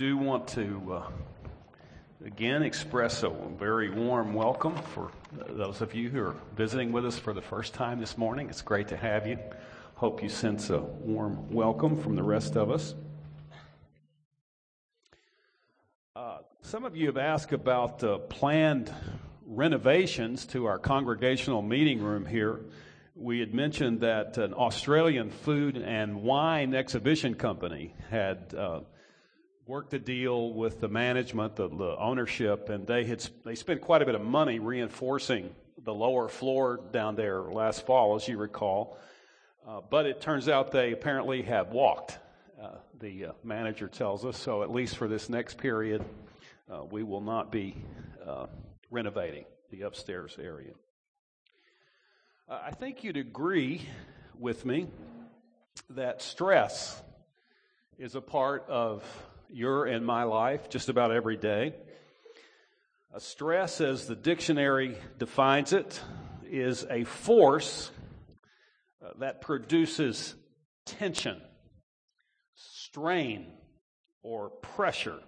do want to uh, again express a very warm welcome for those of you who are visiting with us for the first time this morning. It's great to have you. Hope you sense a warm welcome from the rest of us. Uh, some of you have asked about the planned renovations to our congregational meeting room here. We had mentioned that an Australian food and wine exhibition company had uh, worked a deal with the management, the, the ownership, and they had they spent quite a bit of money reinforcing the lower floor down there last fall, as you recall. Uh, but it turns out they apparently have walked. Uh, the uh, manager tells us so. At least for this next period, uh, we will not be uh, renovating the upstairs area. Uh, I think you'd agree with me that stress is a part of your and my life just about every day. A stress, as the dictionary defines it, is a force uh, that produces tension, strain, or pressure.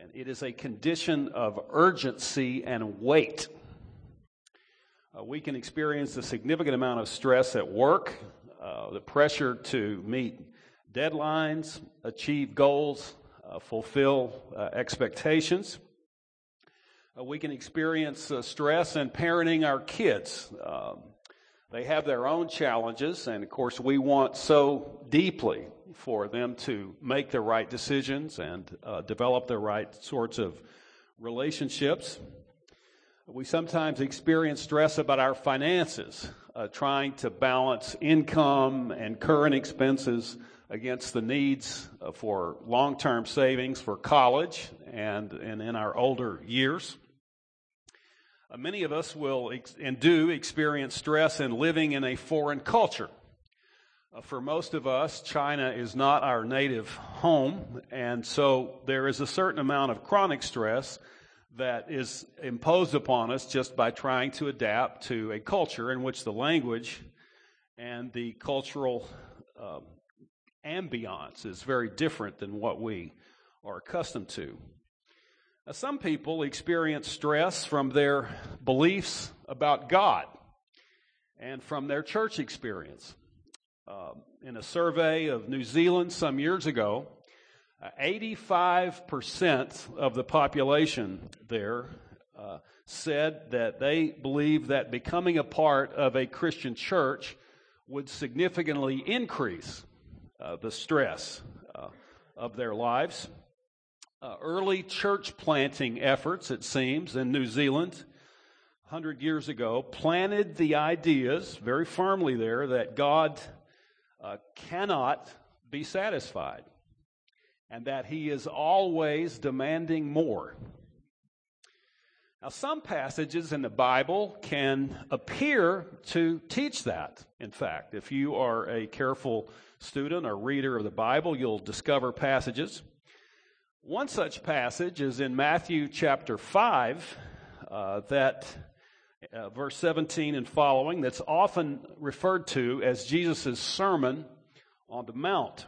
And it is a condition of urgency and weight. Uh, we can experience a significant amount of stress at work, uh, the pressure to meet deadlines, achieve goals, uh, fulfill uh, expectations. Uh, we can experience uh, stress in parenting our kids. Um, they have their own challenges, and of course, we want so deeply for them to make the right decisions and uh, develop the right sorts of relationships. We sometimes experience stress about our finances, uh, trying to balance income and current expenses against the needs uh, for long term savings for college and, and in our older years. Uh, many of us will ex- and do experience stress in living in a foreign culture. Uh, for most of us, China is not our native home, and so there is a certain amount of chronic stress that is imposed upon us just by trying to adapt to a culture in which the language and the cultural uh, ambiance is very different than what we are accustomed to. Now, some people experience stress from their beliefs about God and from their church experience. Uh, in a survey of New Zealand some years ago, uh, 85% of the population there uh, said that they believe that becoming a part of a Christian church would significantly increase uh, the stress uh, of their lives. Uh, early church planting efforts, it seems, in New Zealand, 100 years ago, planted the ideas very firmly there that God uh, cannot be satisfied and that He is always demanding more. Now, some passages in the Bible can appear to teach that, in fact. If you are a careful student or reader of the Bible, you'll discover passages. One such passage is in Matthew chapter 5, uh, that uh, verse 17 and following, that's often referred to as Jesus' Sermon on the Mount.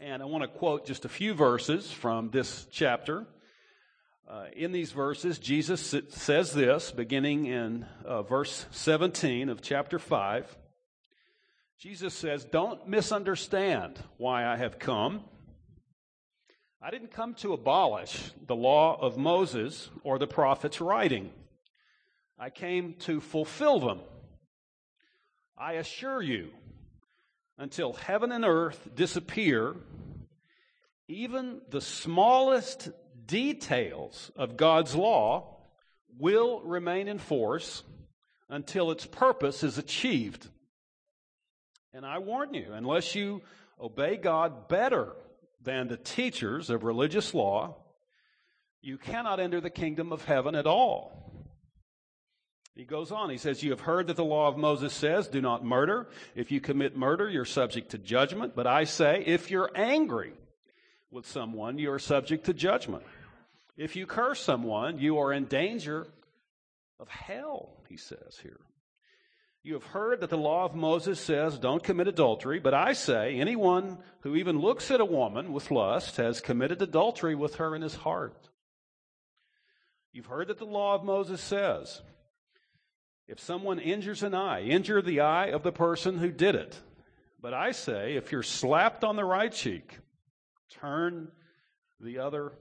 And I want to quote just a few verses from this chapter. Uh, in these verses, Jesus says this, beginning in uh, verse 17 of chapter 5. Jesus says, Don't misunderstand why I have come. I didn't come to abolish the law of Moses or the prophets' writing. I came to fulfill them. I assure you, until heaven and earth disappear, even the smallest details of God's law will remain in force until its purpose is achieved. And I warn you, unless you obey God better than the teachers of religious law, you cannot enter the kingdom of heaven at all. He goes on, he says, You have heard that the law of Moses says, Do not murder. If you commit murder, you're subject to judgment. But I say, if you're angry with someone, you are subject to judgment. If you curse someone, you are in danger of hell, he says here. You have heard that the law of Moses says, don't commit adultery, but I say, anyone who even looks at a woman with lust has committed adultery with her in his heart. You've heard that the law of Moses says, if someone injures an eye, injure the eye of the person who did it. But I say, if you're slapped on the right cheek, turn the other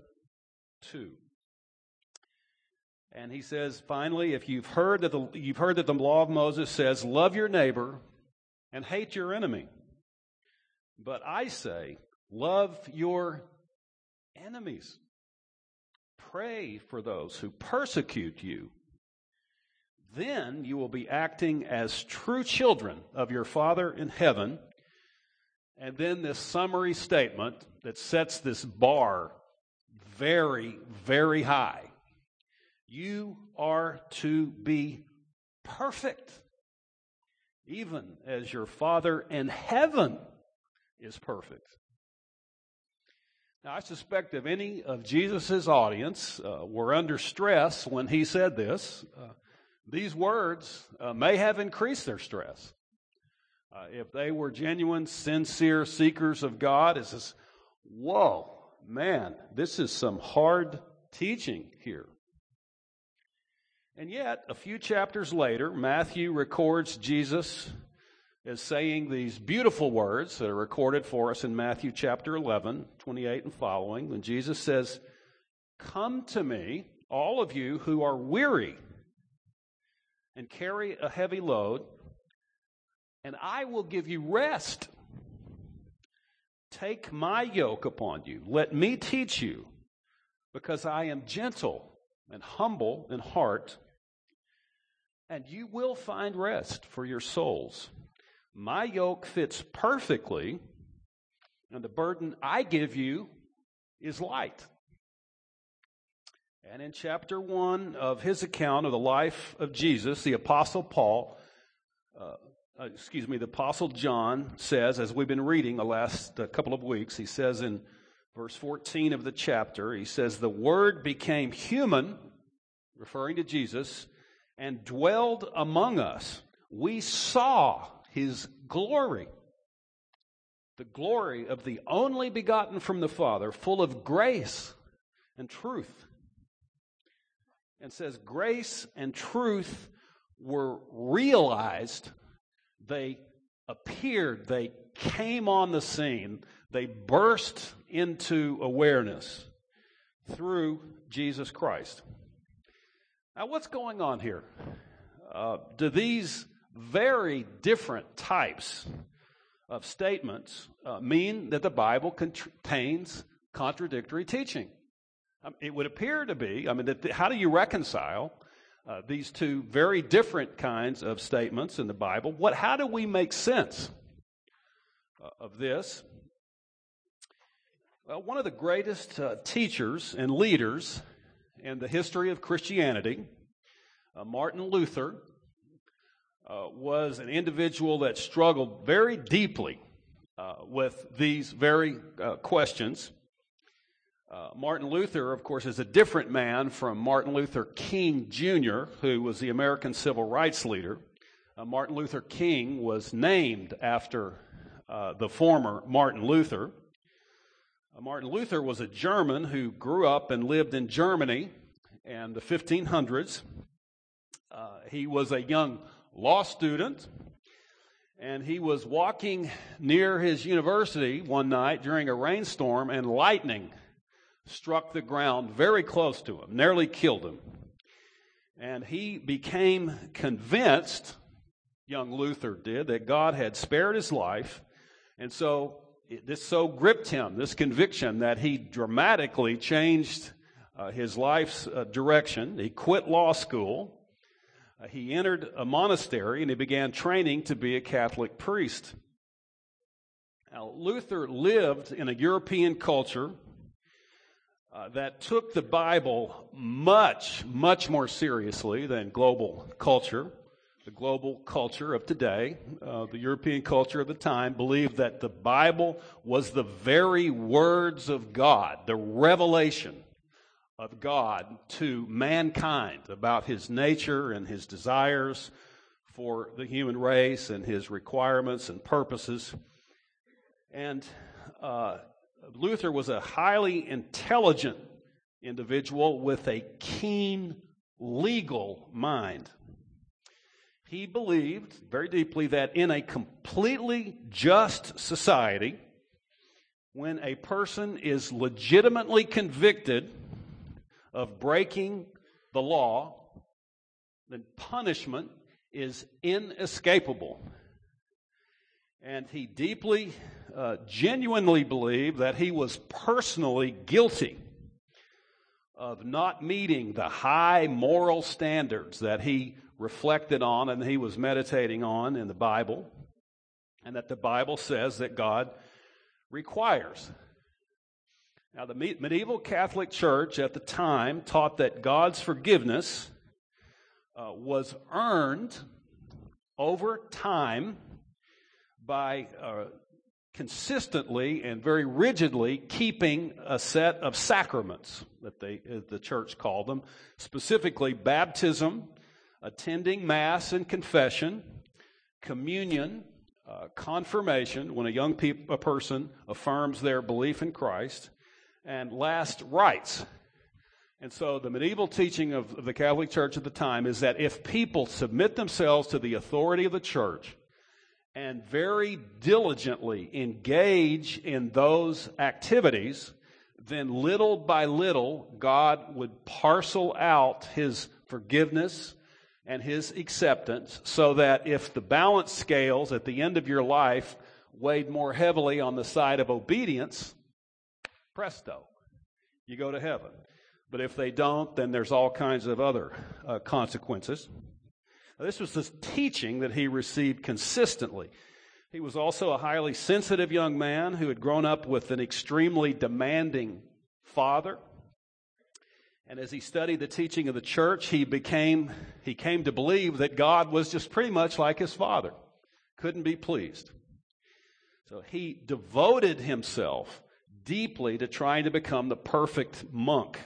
too. And he says, finally, if you've heard that the, you've heard that the law of Moses says, love your neighbor and hate your enemy. But I say, love your enemies. Pray for those who persecute you. Then you will be acting as true children of your Father in heaven. And then this summary statement that sets this bar very, very high. You are to be perfect, even as your Father in heaven is perfect. Now, I suspect if any of Jesus' audience uh, were under stress when he said this, uh, these words uh, may have increased their stress. Uh, if they were genuine, sincere seekers of God, it says, whoa, man, this is some hard teaching here. And yet, a few chapters later, Matthew records Jesus as saying these beautiful words that are recorded for us in Matthew chapter 11, 28 and following, when Jesus says, Come to me, all of you who are weary and carry a heavy load, and I will give you rest. Take my yoke upon you. Let me teach you, because I am gentle and humble in heart and you will find rest for your souls. My yoke fits perfectly, and the burden I give you is light. And in chapter 1 of his account of the life of Jesus, the Apostle Paul, uh, uh, excuse me, the Apostle John says, as we've been reading the last uh, couple of weeks, he says in verse 14 of the chapter, he says, The Word became human, referring to Jesus, and dwelled among us. We saw his glory. The glory of the only begotten from the Father, full of grace and truth. And says, grace and truth were realized, they appeared, they came on the scene, they burst into awareness through Jesus Christ. Now, what's going on here? Uh, do these very different types of statements uh, mean that the Bible contains contradictory teaching? Um, it would appear to be. I mean, the, how do you reconcile uh, these two very different kinds of statements in the Bible? What? How do we make sense uh, of this? Well, one of the greatest uh, teachers and leaders in the history of Christianity, uh, Martin Luther uh, was an individual that struggled very deeply uh, with these very uh, questions. Uh, Martin Luther, of course, is a different man from Martin Luther King Jr., who was the American civil rights leader. Uh, Martin Luther King was named after the former Martin Luther. Uh, Martin Luther was a German who grew up and lived in Germany in the 1500s. Uh, he was a young law student, and he was walking near his university one night during a rainstorm, and lightning struck the ground very close to him, nearly killed him. And he became convinced, young Luther did, that God had spared his life. And so this so gripped him, this conviction, that he dramatically changed uh, his life's uh, direction. He quit law school. Uh, he entered a monastery and he began training to be a Catholic priest. Now, Luther lived in a European culture uh, that took the Bible much, much more seriously than global culture the global culture of today, uh, the European culture of the time, believed that the Bible was the very words of God, the revelation of God to mankind about his nature and his desires for the human race and his requirements and purposes. And uh, Luther was a highly intelligent individual with a keen legal mind. He believed very deeply that in a completely just society, when a person is legitimately convicted of breaking the law, then punishment is inescapable. And he deeply, uh, genuinely believed that he was personally guilty of not meeting the high moral standards that he reflected on and he was meditating on in the Bible, and that the Bible says that God requires. Now, the medieval Catholic Church at the time taught that God's forgiveness uh, was earned over time by uh, consistently and very rigidly keeping a set of sacraments that they, the church called them, specifically baptism, attending Mass and confession, communion, uh, confirmation, when a young pe- a person affirms their belief in Christ, and last rites. And so the medieval teaching of, of the Catholic Church at the time is that if people submit themselves to the authority of the church, and very diligently engage in those activities, then little by little, God would parcel out his forgiveness and his acceptance so that if the balance scales at the end of your life weighed more heavily on the side of obedience, presto, you go to heaven. But if they don't, then there's all kinds of other uh, consequences. This was the teaching that he received consistently. He was also a highly sensitive young man who had grown up with an extremely demanding father. And as he studied the teaching of the church, he became, he came to believe that God was just pretty much like his father. Couldn't be pleased. So he devoted himself deeply to trying to become the perfect monk.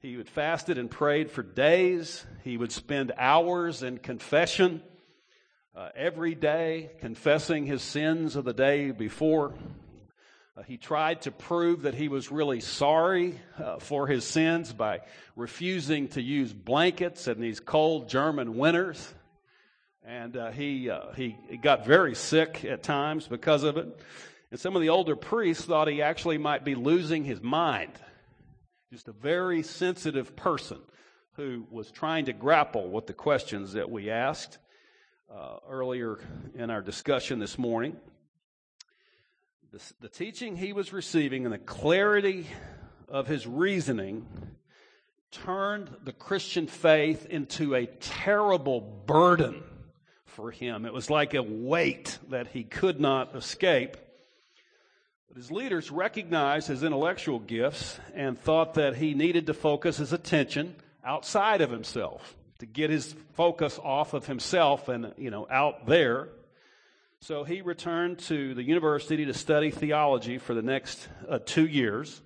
He would fasted and prayed for days. He would spend hours in confession uh, every day, confessing his sins of the day before. Uh, he tried to prove that he was really sorry uh, for his sins by refusing to use blankets in these cold German winters. And uh, he, uh, he got very sick at times because of it. And some of the older priests thought he actually might be losing his mind just a very sensitive person who was trying to grapple with the questions that we asked uh, earlier in our discussion this morning. The, the teaching he was receiving and the clarity of his reasoning turned the Christian faith into a terrible burden for him. It was like a weight that he could not escape. But his leaders recognized his intellectual gifts and thought that he needed to focus his attention outside of himself, to get his focus off of himself and, you know, out there. So he returned to the university to study theology for the next uh, two years,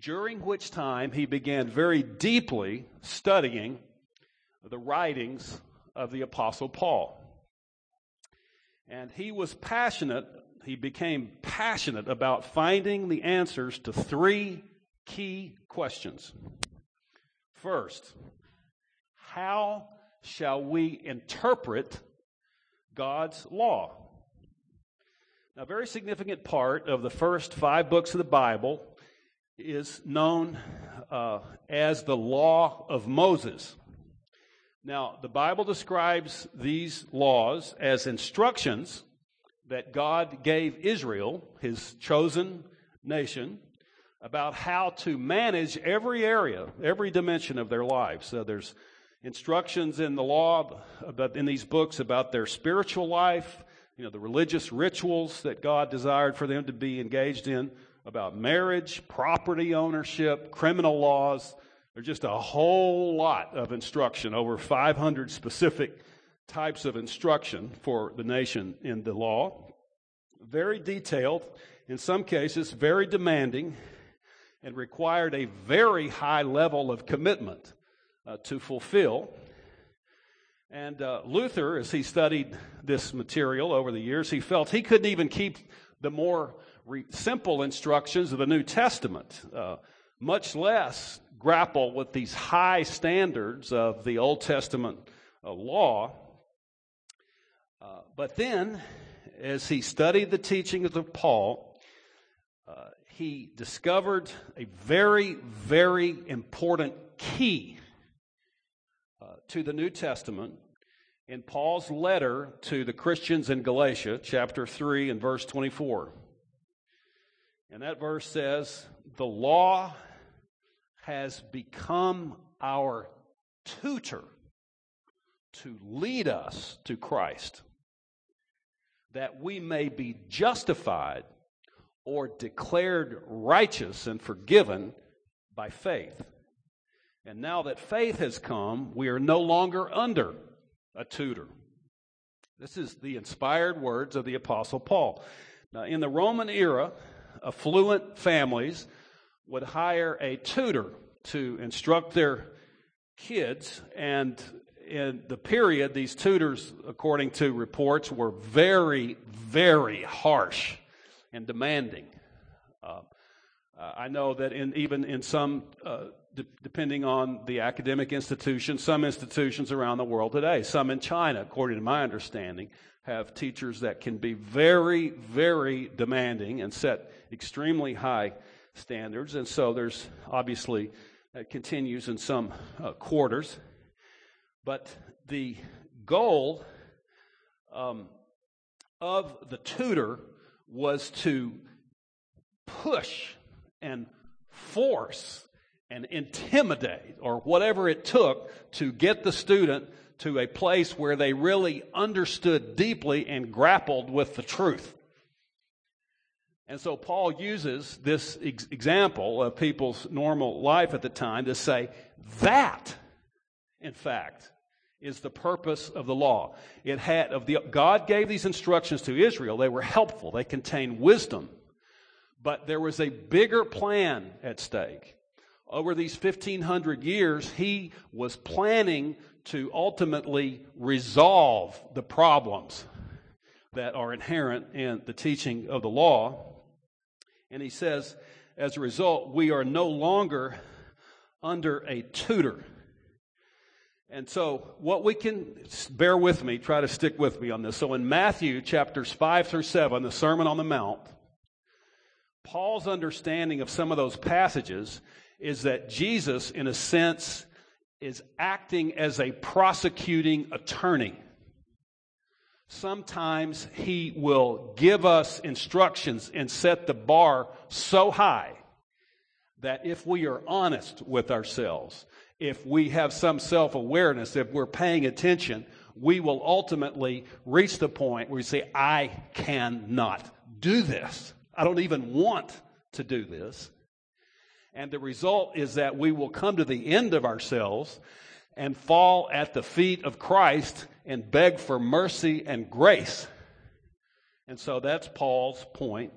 during which time he began very deeply studying the writings of the Apostle Paul. And he was passionate he became passionate about finding the answers to three key questions. First, how shall we interpret God's law? Now, a very significant part of the first five books of the Bible is known uh, as the Law of Moses. Now, the Bible describes these laws as instructions that God gave Israel, his chosen nation, about how to manage every area, every dimension of their lives. So there's instructions in the law, about, in these books about their spiritual life, you know, the religious rituals that God desired for them to be engaged in, about marriage, property ownership, criminal laws. There's just a whole lot of instruction, over 500 specific types of instruction for the nation in the law. Very detailed, in some cases, very demanding, and required a very high level of commitment uh, to fulfill. And uh, Luther, as he studied this material over the years, he felt he couldn't even keep the more re- simple instructions of the New Testament, uh, much less grapple with these high standards of the Old Testament uh, law. Uh, but then, as he studied the teachings of Paul, uh, he discovered a very, very important key to the New Testament in Paul's letter to the Christians in Galatia, chapter 3 and verse 24. And that verse says, The law has become our tutor to lead us to Christ, that we may be justified or declared righteous and forgiven by faith. And now that faith has come, we are no longer under a tutor. This is the inspired words of the Apostle Paul. Now, in the Roman era, affluent families would hire a tutor to instruct their kids. And in the period, these tutors, according to reports, were very, very harsh and demanding. Uh, I know that in, even in some, uh, de- depending on the academic institution, some institutions around the world today, some in China, according to my understanding, have teachers that can be very, very demanding and set extremely high standards. And so there's obviously, that continues in some uh, quarters. But the goal um, of the tutor was to push and force and intimidate or whatever it took to get the student to a place where they really understood deeply and grappled with the truth. And so Paul uses this ex- example of people's normal life at the time to say that, in fact, is the purpose of the law. It had of the God gave these instructions to Israel. They were helpful. They contained wisdom. But there was a bigger plan at stake. Over these 1500 years, he was planning to ultimately resolve the problems that are inherent in the teaching of the law. And he says, as a result, we are no longer under a tutor. And so, what we can bear with me, try to stick with me on this. So, in Matthew chapters 5 through 7, the Sermon on the Mount, Paul's understanding of some of those passages is that Jesus, in a sense, is acting as a prosecuting attorney. Sometimes he will give us instructions and set the bar so high that if we are honest with ourselves, if we have some self awareness, if we're paying attention, we will ultimately reach the point where we say, I cannot do this. I don't even want to do this. And the result is that we will come to the end of ourselves and fall at the feet of Christ and beg for mercy and grace. And so that's Paul's point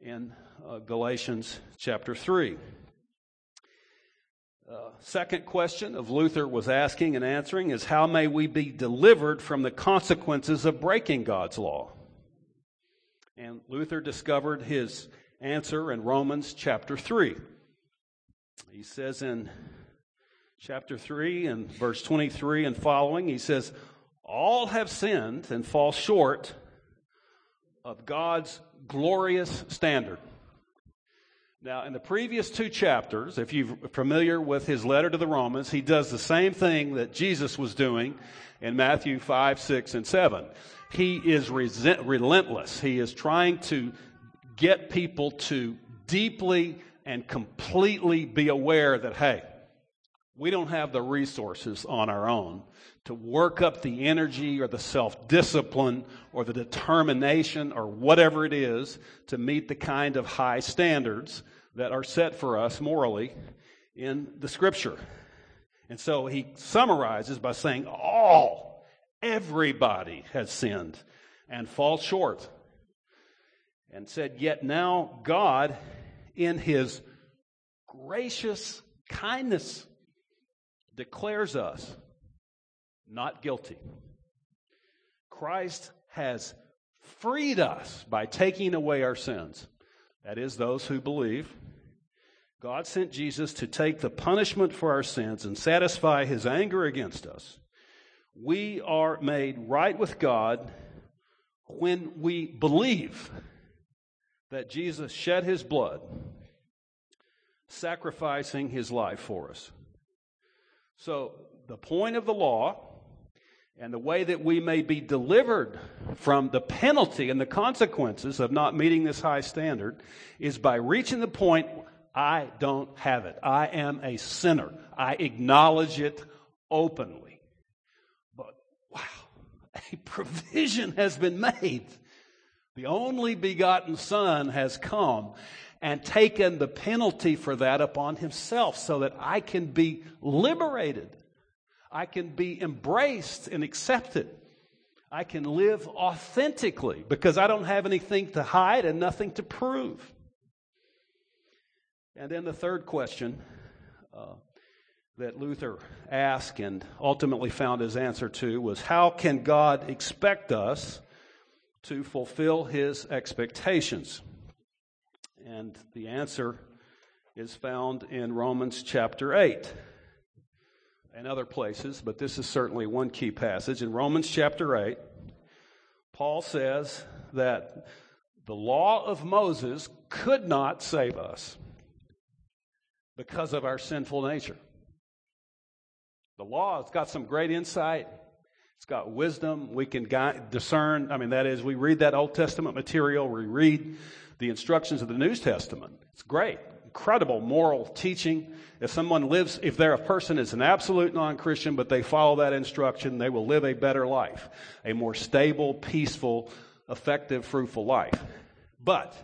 in uh, Galatians chapter 3. Uh, second question of Luther was asking and answering is how may we be delivered from the consequences of breaking God's law? And Luther discovered his answer in Romans chapter 3. He says in chapter 3 and verse 23 and following, he says, All have sinned and fall short of God's glorious standard. Now, in the previous two chapters, if you're familiar with his letter to the Romans, he does the same thing that Jesus was doing in Matthew 5, 6, and 7. He is resent, relentless. He is trying to get people to deeply and completely be aware that, hey, we don't have the resources on our own to work up the energy or the self discipline or the determination or whatever it is to meet the kind of high standards that are set for us morally in the scripture. And so he summarizes by saying, all, everybody has sinned and falls short. And said, yet now God in his gracious kindness declares us not guilty. Christ has freed us by taking away our sins. That is, those who believe. God sent Jesus to take the punishment for our sins and satisfy his anger against us. We are made right with God when we believe that Jesus shed his blood, sacrificing his life for us. So, the point of the law and the way that we may be delivered from the penalty and the consequences of not meeting this high standard is by reaching the point I don't have it. I am a sinner. I acknowledge it openly. But wow, a provision has been made. The only begotten Son has come and taken the penalty for that upon himself so that I can be liberated I can be embraced and accepted. I can live authentically because I don't have anything to hide and nothing to prove. And then the third question uh, that Luther asked and ultimately found his answer to was how can God expect us to fulfill his expectations? And the answer is found in Romans chapter 8 and other places, but this is certainly one key passage. In Romans chapter 8, Paul says that the law of Moses could not save us because of our sinful nature. The law, it's got some great insight. It's got wisdom. We can guide, discern. I mean, that is, we read that Old Testament material, we read the instructions of the New Testament. It's great incredible moral teaching. If someone lives, if they're a person is an absolute non-Christian, but they follow that instruction, they will live a better life, a more stable, peaceful, effective, fruitful life. But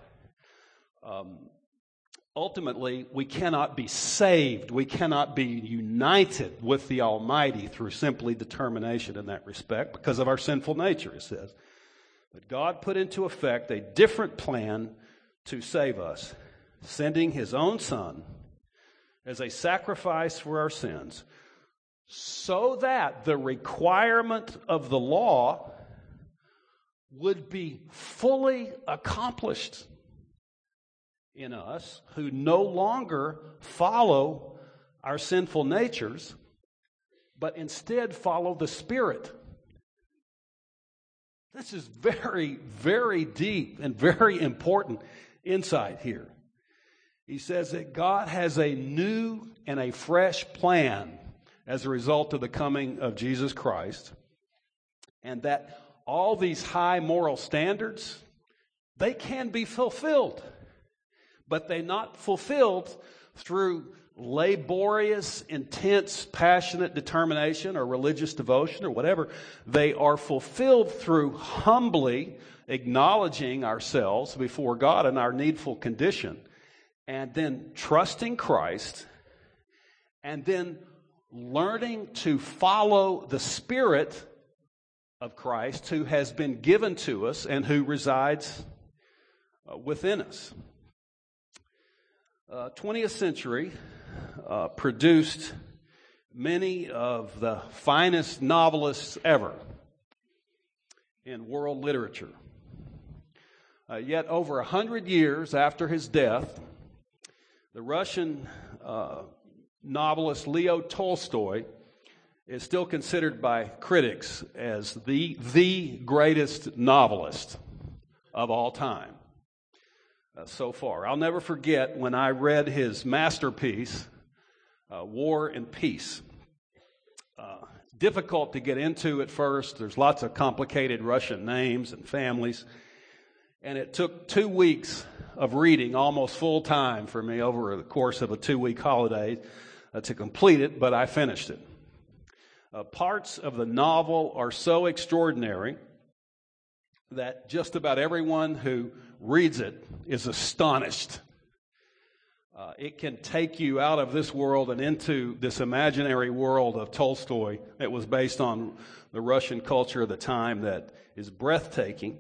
um, ultimately, we cannot be saved. We cannot be united with the Almighty through simply determination in that respect because of our sinful nature, it says. But God put into effect a different plan to save us sending his own son as a sacrifice for our sins, so that the requirement of the law would be fully accomplished in us who no longer follow our sinful natures, but instead follow the Spirit. This is very, very deep and very important insight here. He says that God has a new and a fresh plan as a result of the coming of Jesus Christ, and that all these high moral standards, they can be fulfilled, but they're not fulfilled through laborious, intense, passionate determination or religious devotion or whatever. They are fulfilled through humbly acknowledging ourselves before God and our needful condition and then trusting Christ, and then learning to follow the Spirit of Christ who has been given to us and who resides uh, within us. Uh, 20th century uh, produced many of the finest novelists ever in world literature. Uh, yet, over a hundred years after his death, the Russian uh, novelist Leo Tolstoy is still considered by critics as the, the greatest novelist of all time so far. I'll never forget when I read his masterpiece, uh, War and Peace. Uh, difficult to get into at first. There's lots of complicated Russian names and families. And it took two weeks of reading almost full time for me over the course of a two week holiday uh, to complete it, but I finished it. Uh, parts of the novel are so extraordinary that just about everyone who reads it is astonished. Uh, it can take you out of this world and into this imaginary world of Tolstoy that was based on the Russian culture of the time that is breathtaking.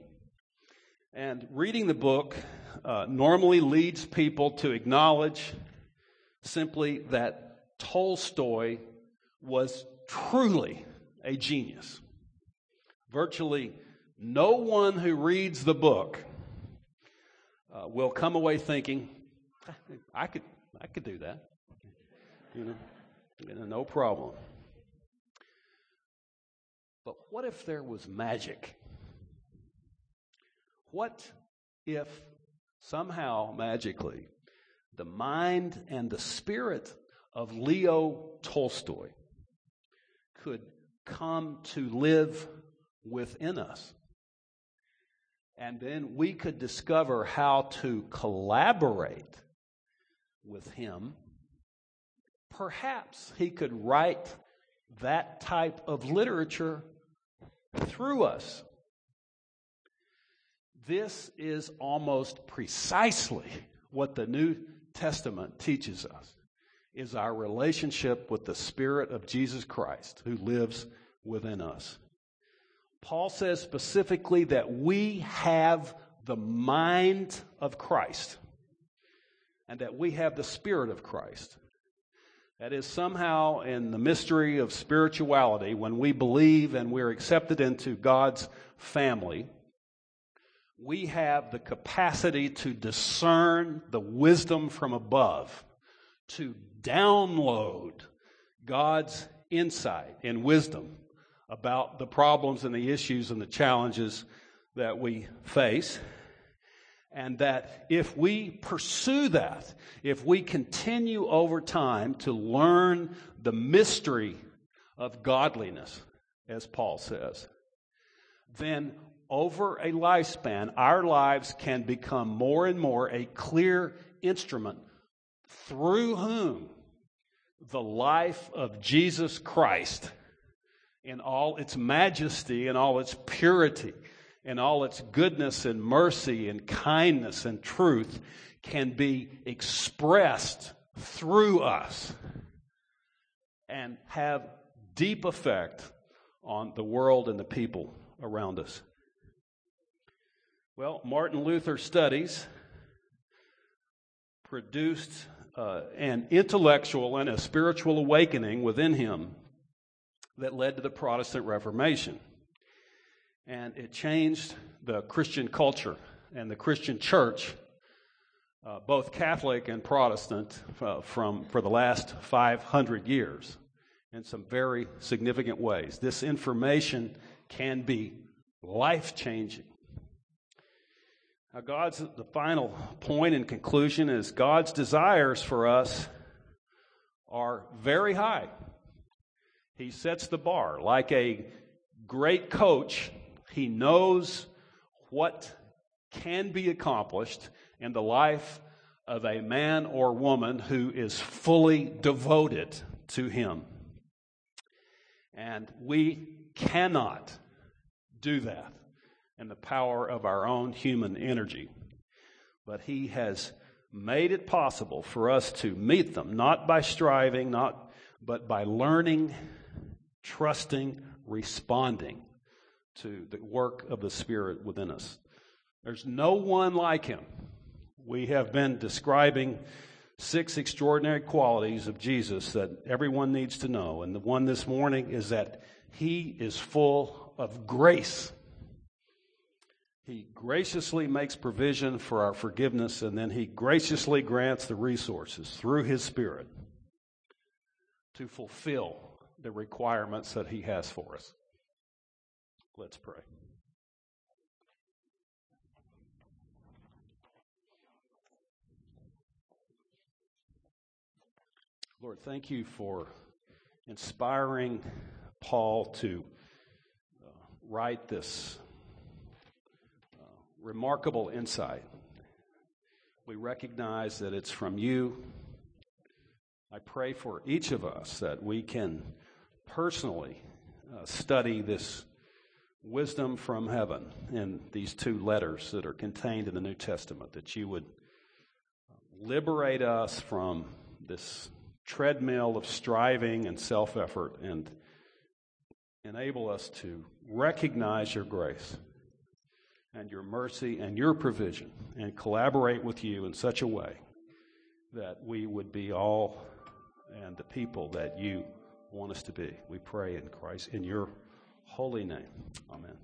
And reading the book uh, normally leads people to acknowledge simply that Tolstoy was truly a genius. Virtually no one who reads the book uh, will come away thinking, I could, I could do that. You know, no problem. But what if there was magic? What if somehow, magically, the mind and the spirit of Leo Tolstoy could come to live within us? And then we could discover how to collaborate with him. Perhaps he could write that type of literature through us. This is almost precisely what the New Testament teaches us is our relationship with the Spirit of Jesus Christ who lives within us. Paul says specifically that we have the mind of Christ and that we have the Spirit of Christ. That is somehow in the mystery of spirituality, when we believe and we're accepted into God's family, we have the capacity to discern the wisdom from above, to download God's insight and wisdom about the problems and the issues and the challenges that we face. And that if we pursue that, if we continue over time to learn the mystery of godliness, as Paul says, then over a lifespan, our lives can become more and more a clear instrument through whom the life of Jesus Christ in all its majesty and all its purity and all its goodness and mercy and kindness and truth can be expressed through us and have deep effect on the world and the people around us. Well, Martin Luther's studies produced uh, an intellectual and a spiritual awakening within him that led to the Protestant Reformation. And it changed the Christian culture and the Christian church, uh, both Catholic and Protestant, uh, from, for the last 500 years in some very significant ways. This information can be life changing. Now, God's the final point and conclusion is God's desires for us are very high. He sets the bar. Like a great coach, he knows what can be accomplished in the life of a man or woman who is fully devoted to him. And we cannot do that in the power of our own human energy. But he has made it possible for us to meet them, not by striving, not, but by learning trusting, responding to the work of the Spirit within us. There's no one like him. We have been describing six extraordinary qualities of Jesus that everyone needs to know. And the one this morning is that he is full of grace. He graciously makes provision for our forgiveness, and then he graciously grants the resources through his Spirit to fulfill the requirements that He has for us. Let's pray. Lord, thank you for inspiring Paul to uh, write this uh, remarkable insight. We recognize that it's from you. I pray for each of us that we can personally uh, study this wisdom from heaven in these two letters that are contained in the New Testament, that you would liberate us from this treadmill of striving and self effort and enable us to recognize your grace and your mercy and your provision and collaborate with you in such a way that we would be all and the people that you want us to be. We pray in Christ, in your holy name. Amen.